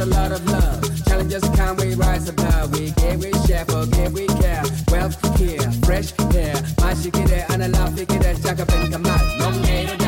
a lot of love. Challenges come, we rise above. We give, we share, forgive, we care. Wealth here, fresh hair. Mashikide, analog, fikide, chaka, ben kamal. Long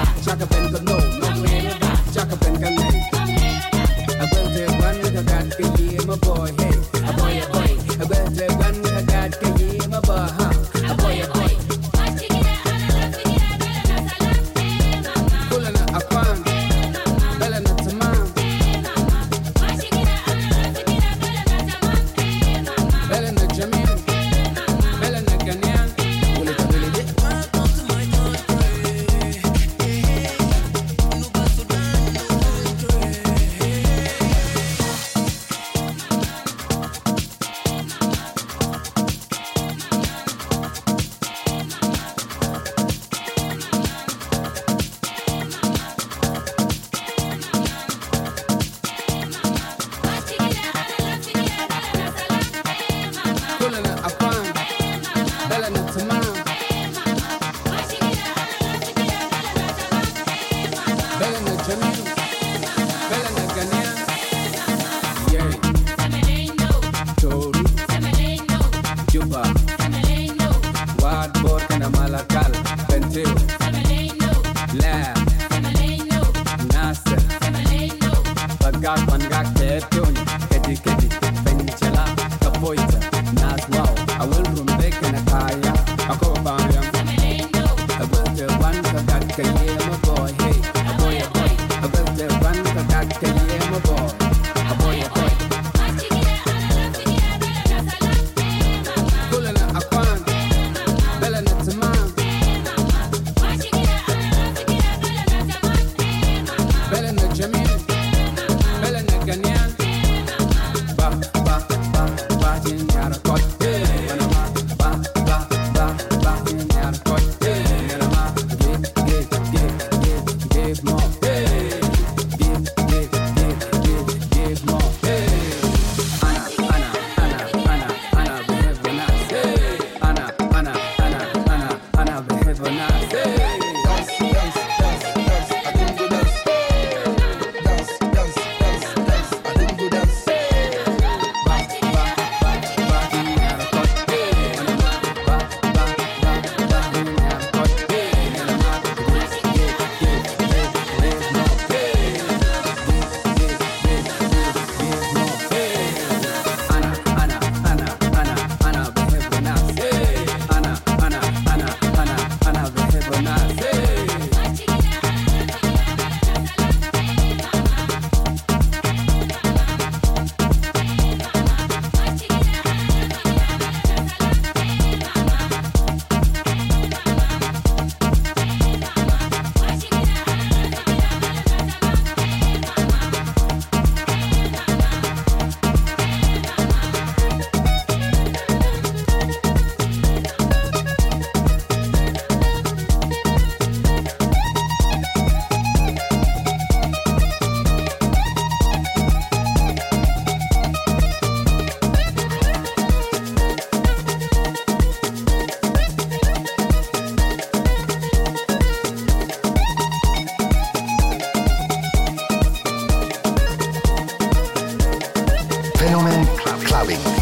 Fenomen Clubbing.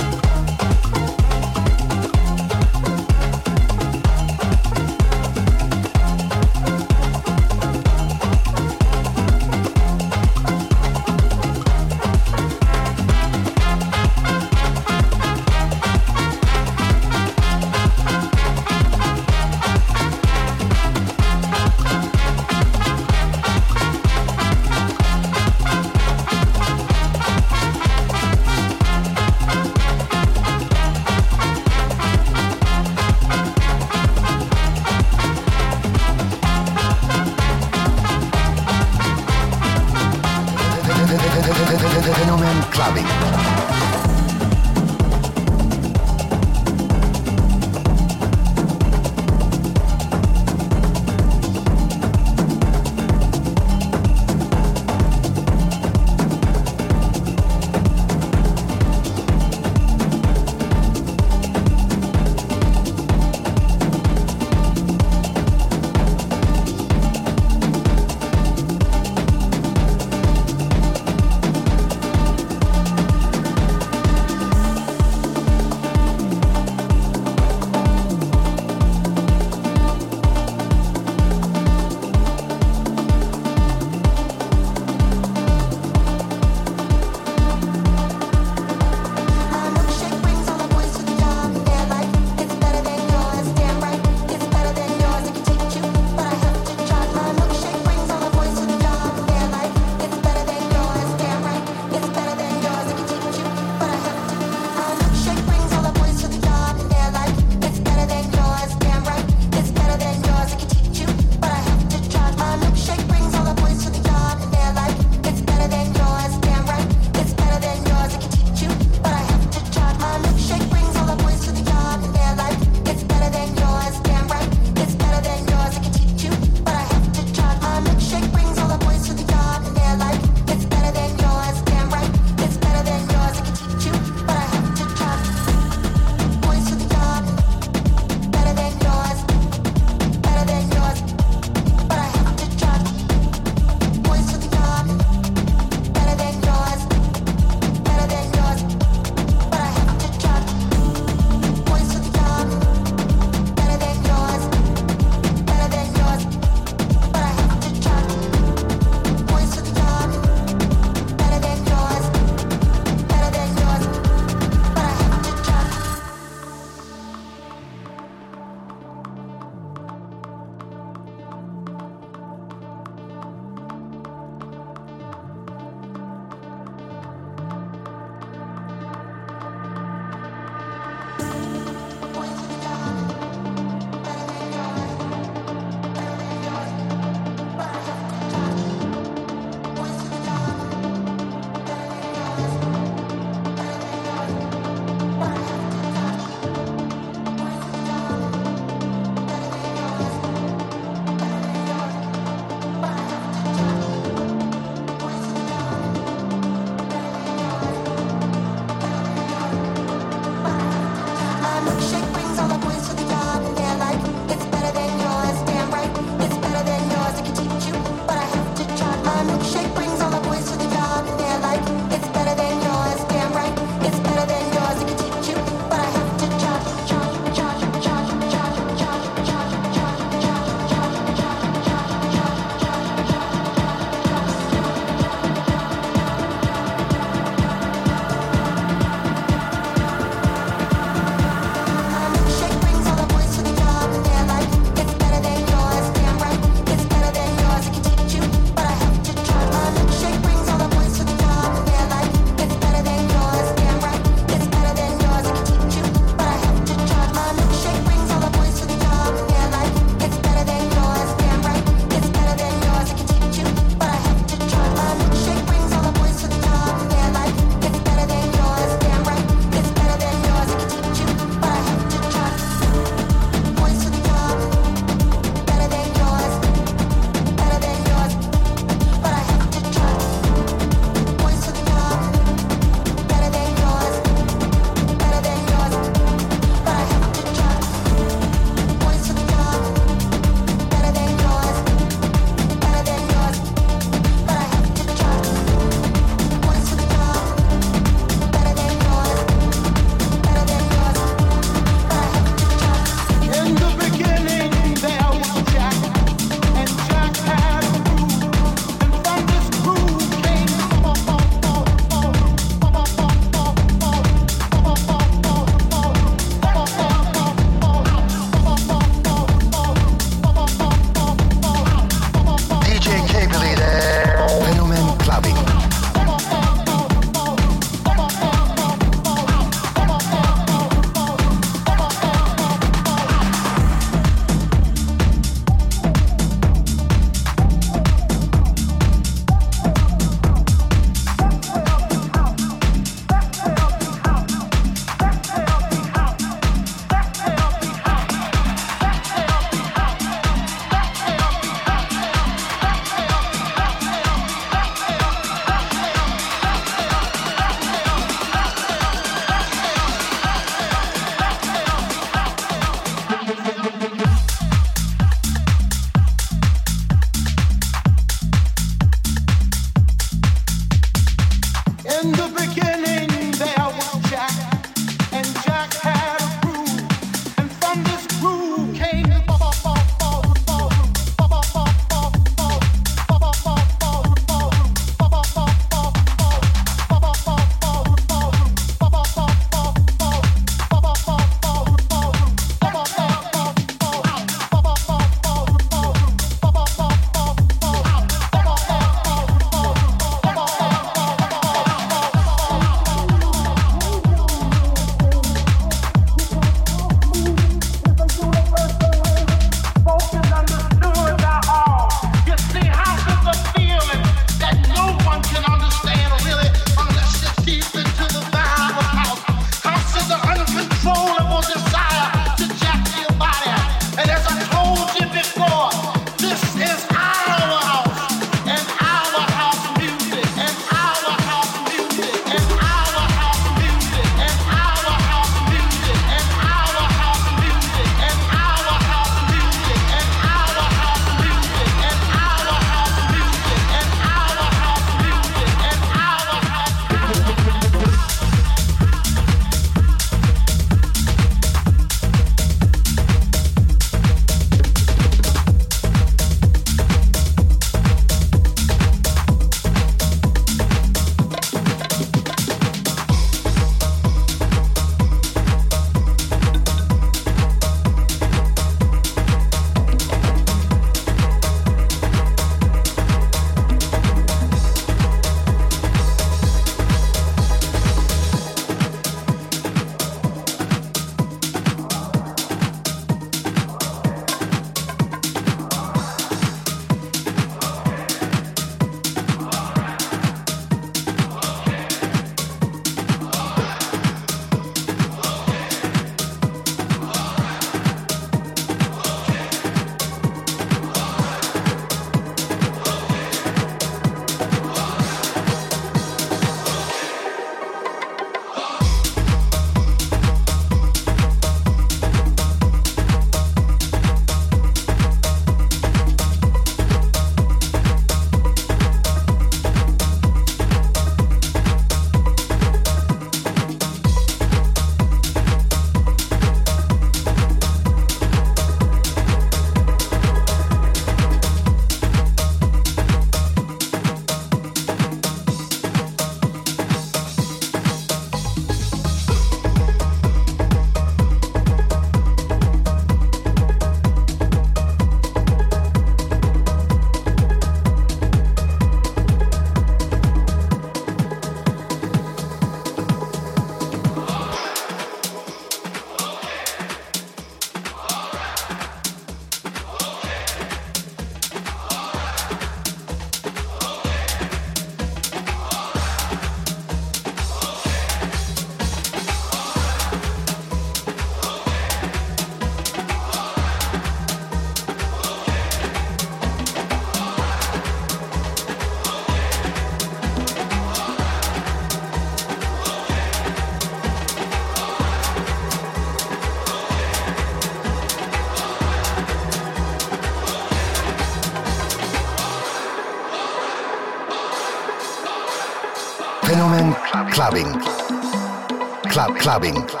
Clubbing.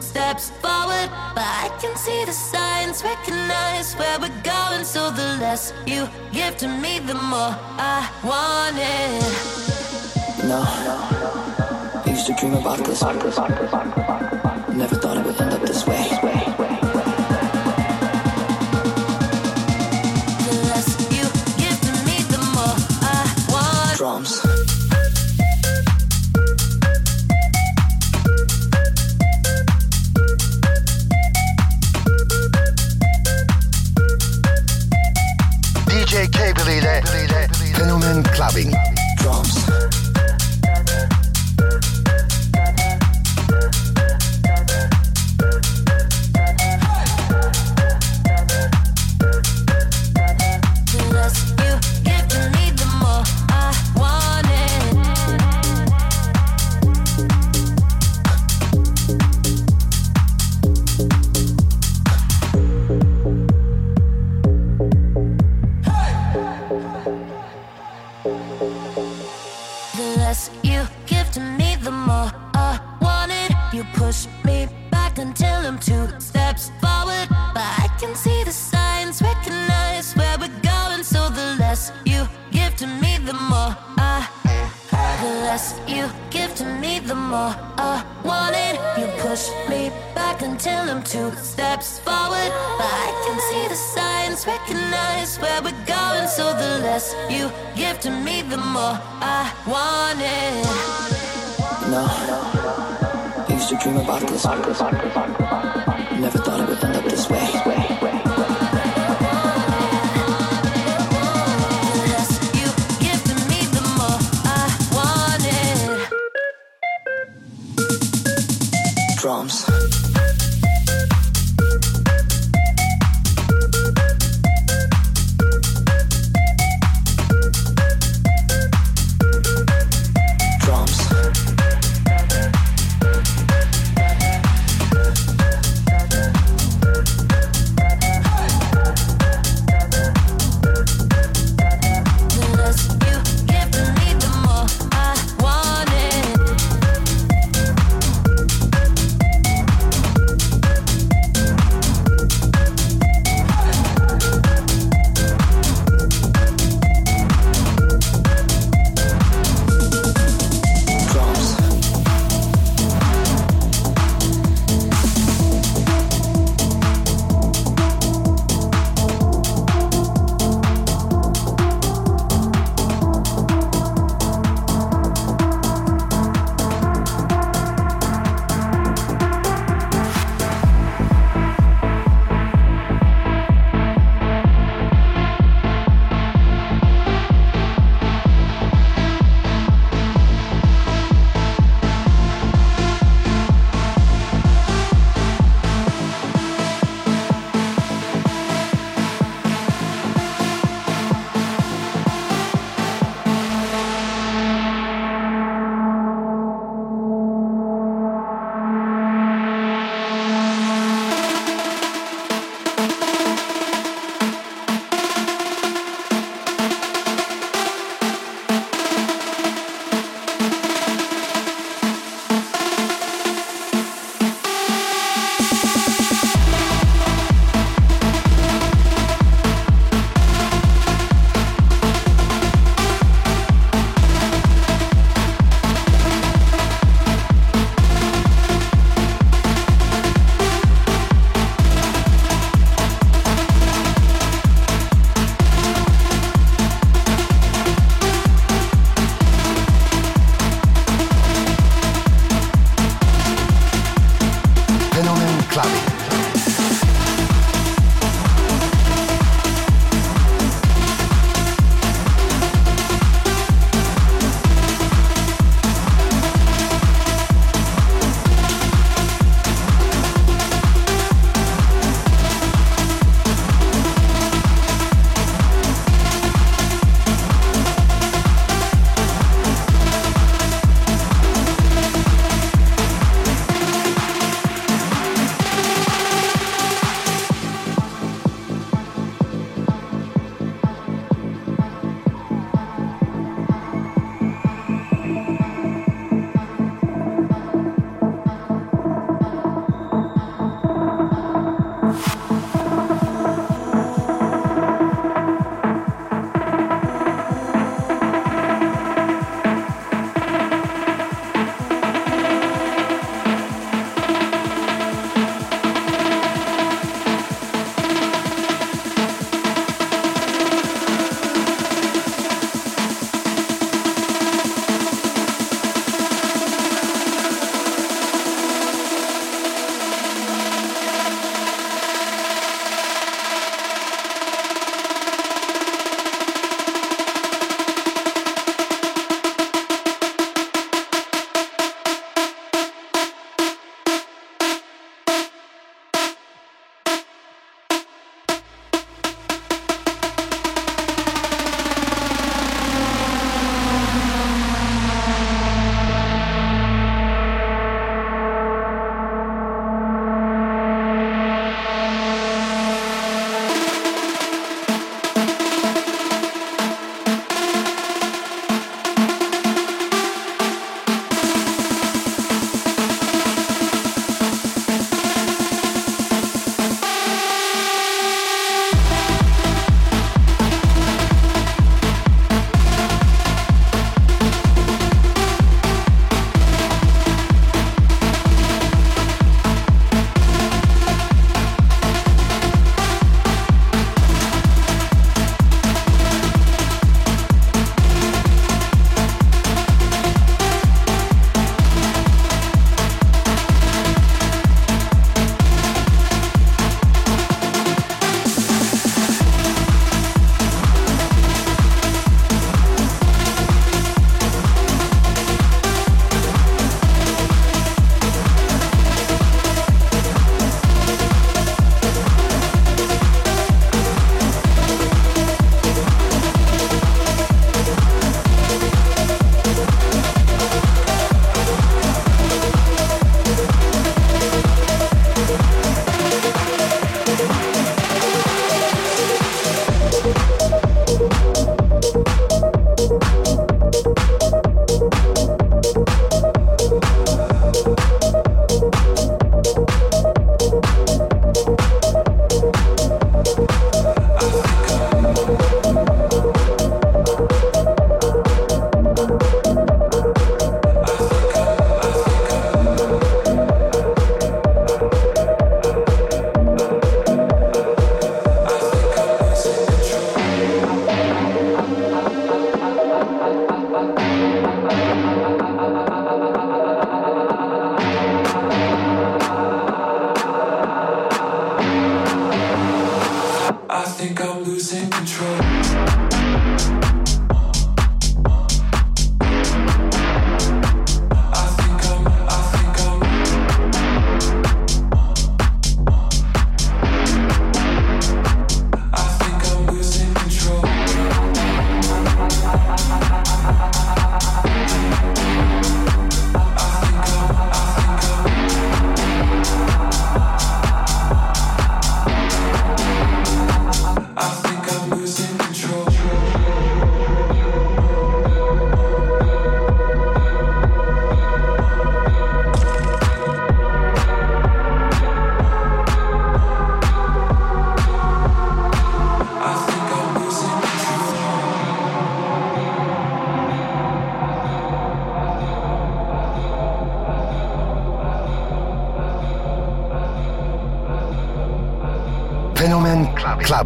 Steps forward, but I can see the signs, recognize where we're going. So the less you give to me, the more I want it. No, no, I used to dream about this. Never thought it would end up this way.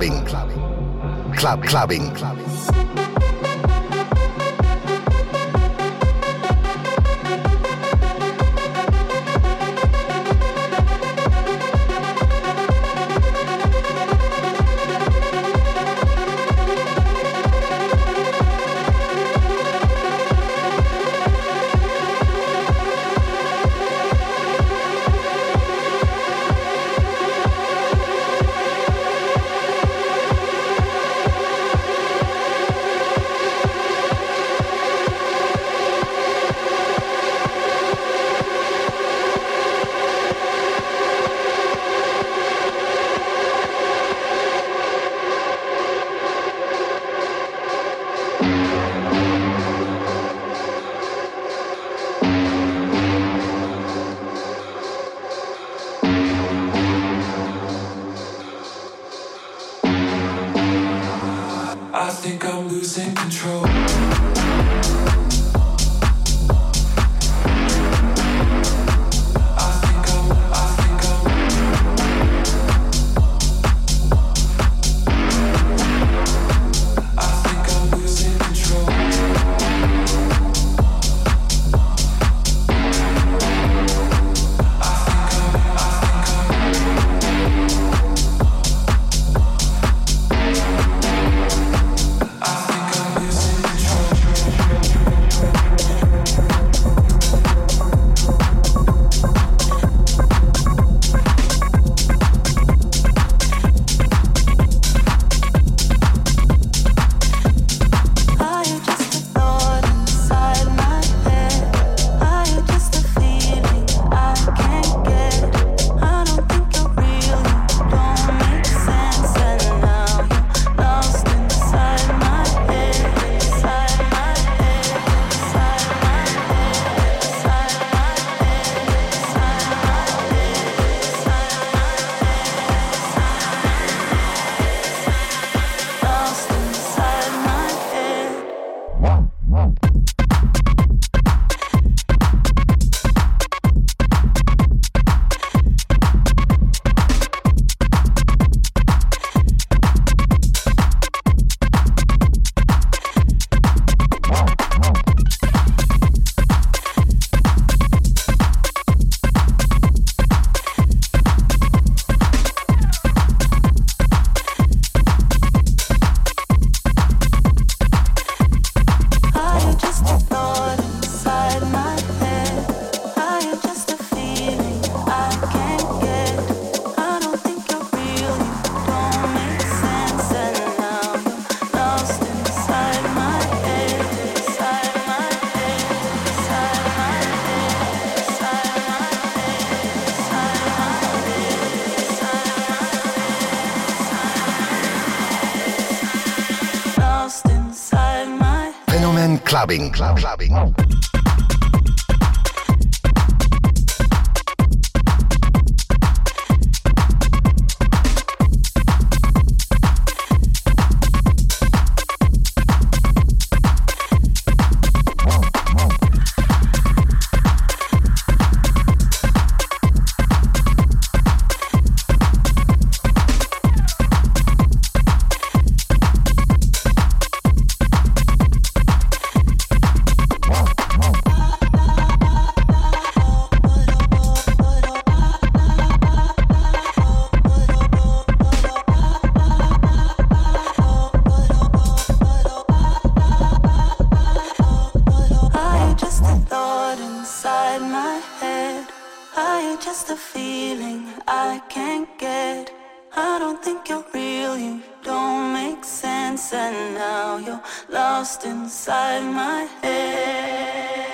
Clubbing. Club clubbing. clubbing. Clubbing. Club, clubbing. my head. Are you just a feeling I can't get? I don't think you're real, you don't make sense, and now you're lost inside my head.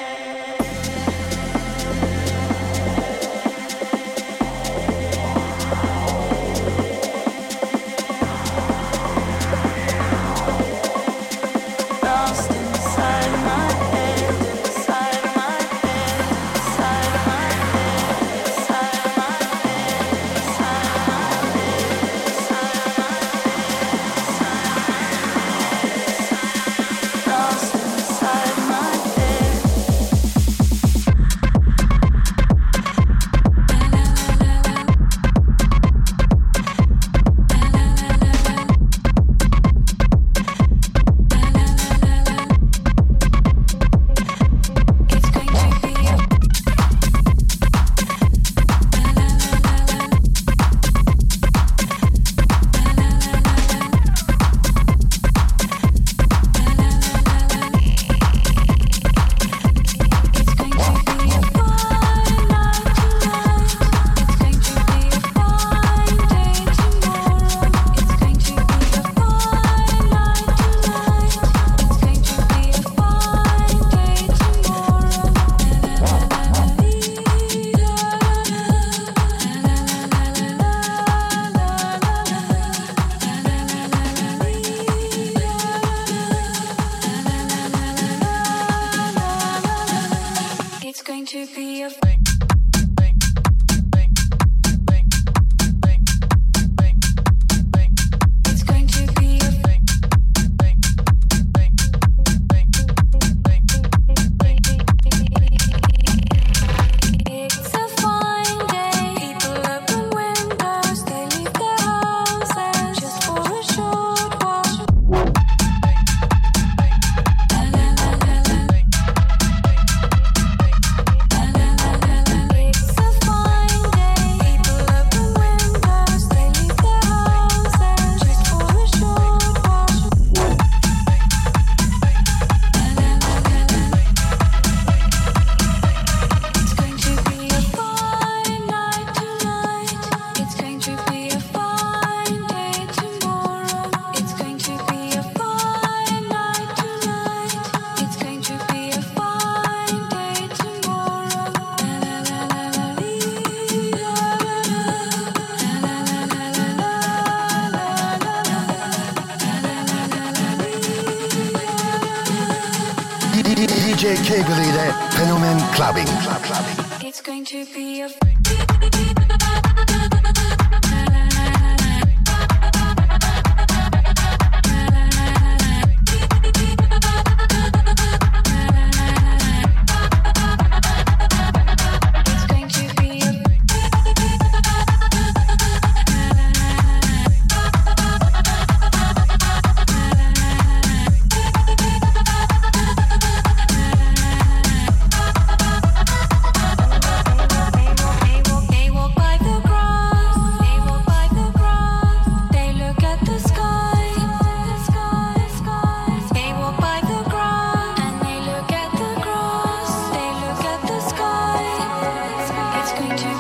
to be a going to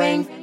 put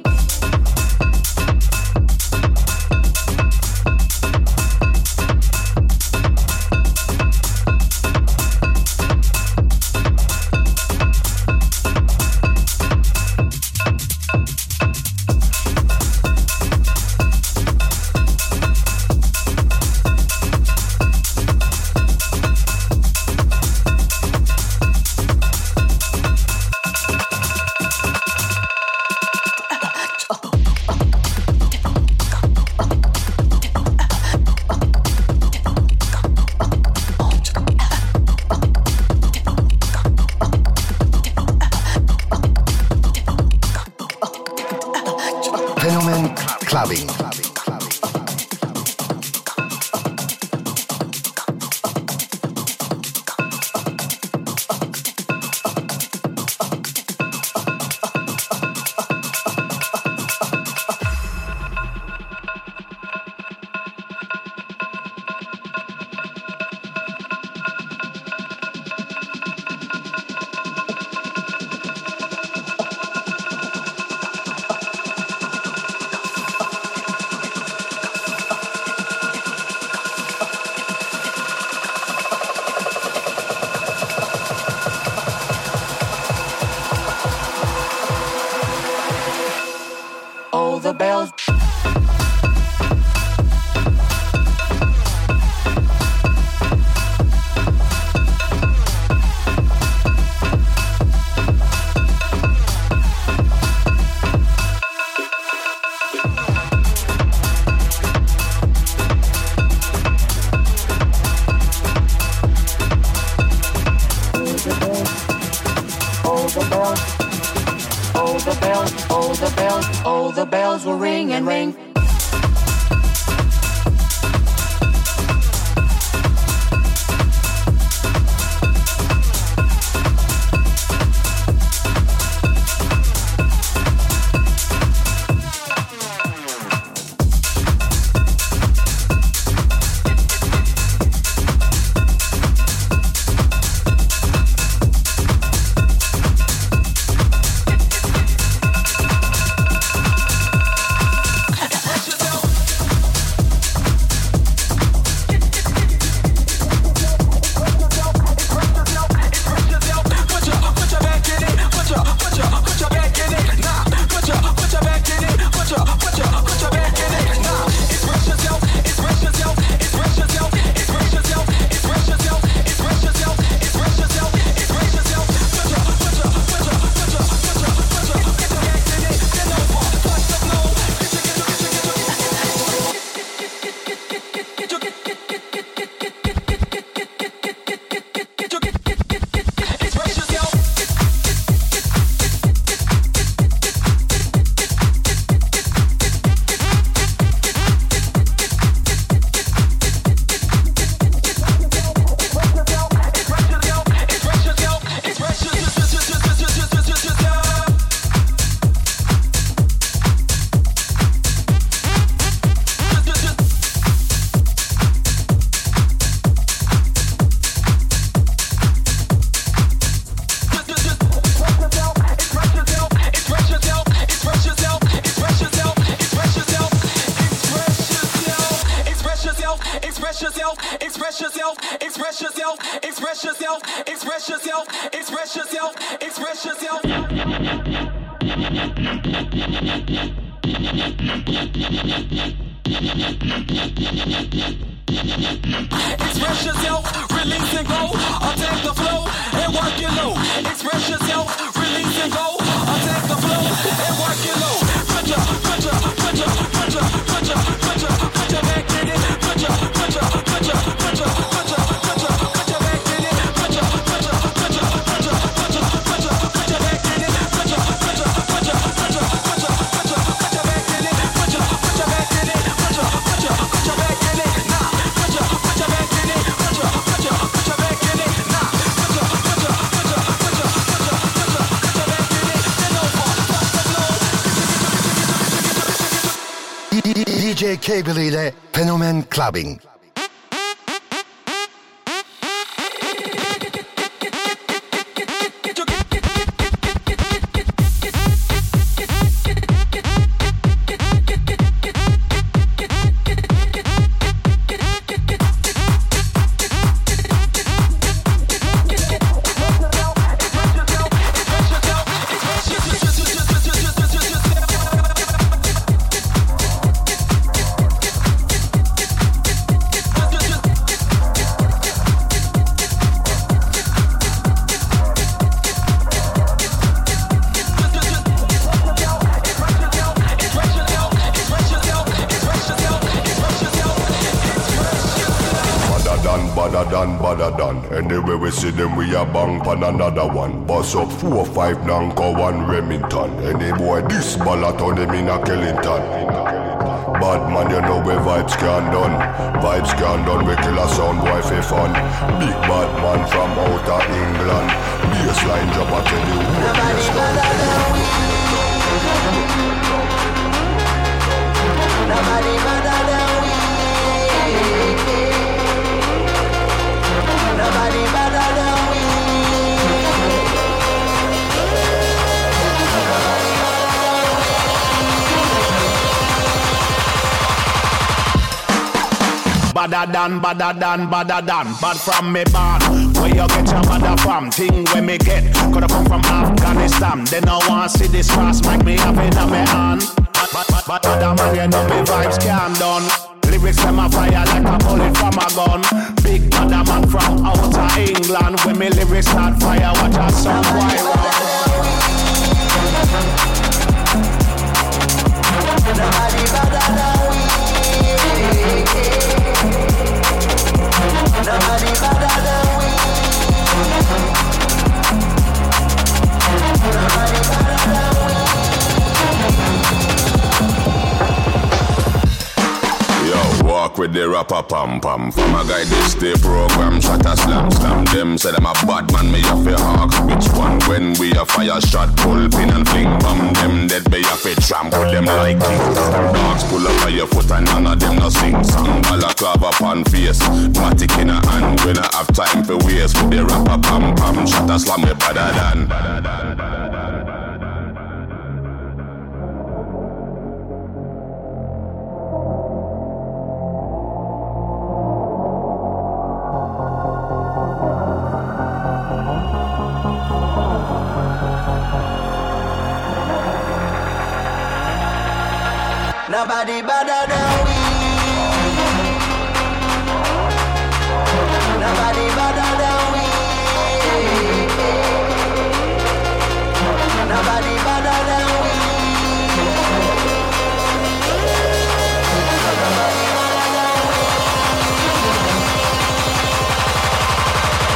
clubbing. Fenomen Clubbin'. Anyway we see them we a bang pan another one. Bust up four five Nanko one Remington. Any boy this ballot on him in a Kellington Bad man you know where vibes can done. Vibes can done we kill a sound boy for fun. Big bad man from outer England. Bassline drop I tell you who Badder than, badder than, badder than, bad from me born. Where you get your mother from? Thing where me get, coulda come from Afghanistan. They no want see this cross, make me have it on me hand. But, but, but, but man, you know me vibes can done. Lyrics them a fire like a bullet from a gun. Big bad man from outer England. When me lyrics start fire, watch a song why Nobody with the rapper pam pam. From a guy this day program, shot a slam slam. Them say them a bad man, me have to hawk. Which one? When we a fire shot, pull pin and fling bomb. Them dead, me have to trample them like kings. Dogs pull up on your foot and none of them no sing song. Balaclava pan face, matic in a hand. We not have time for waste with the rapper pam pam. Shot a slam, me better than. Nobody better than we. Nobody better than we. Nobody better than we.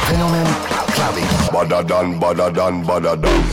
Fenomen Clubbin'. Badder than, badder than, badder than.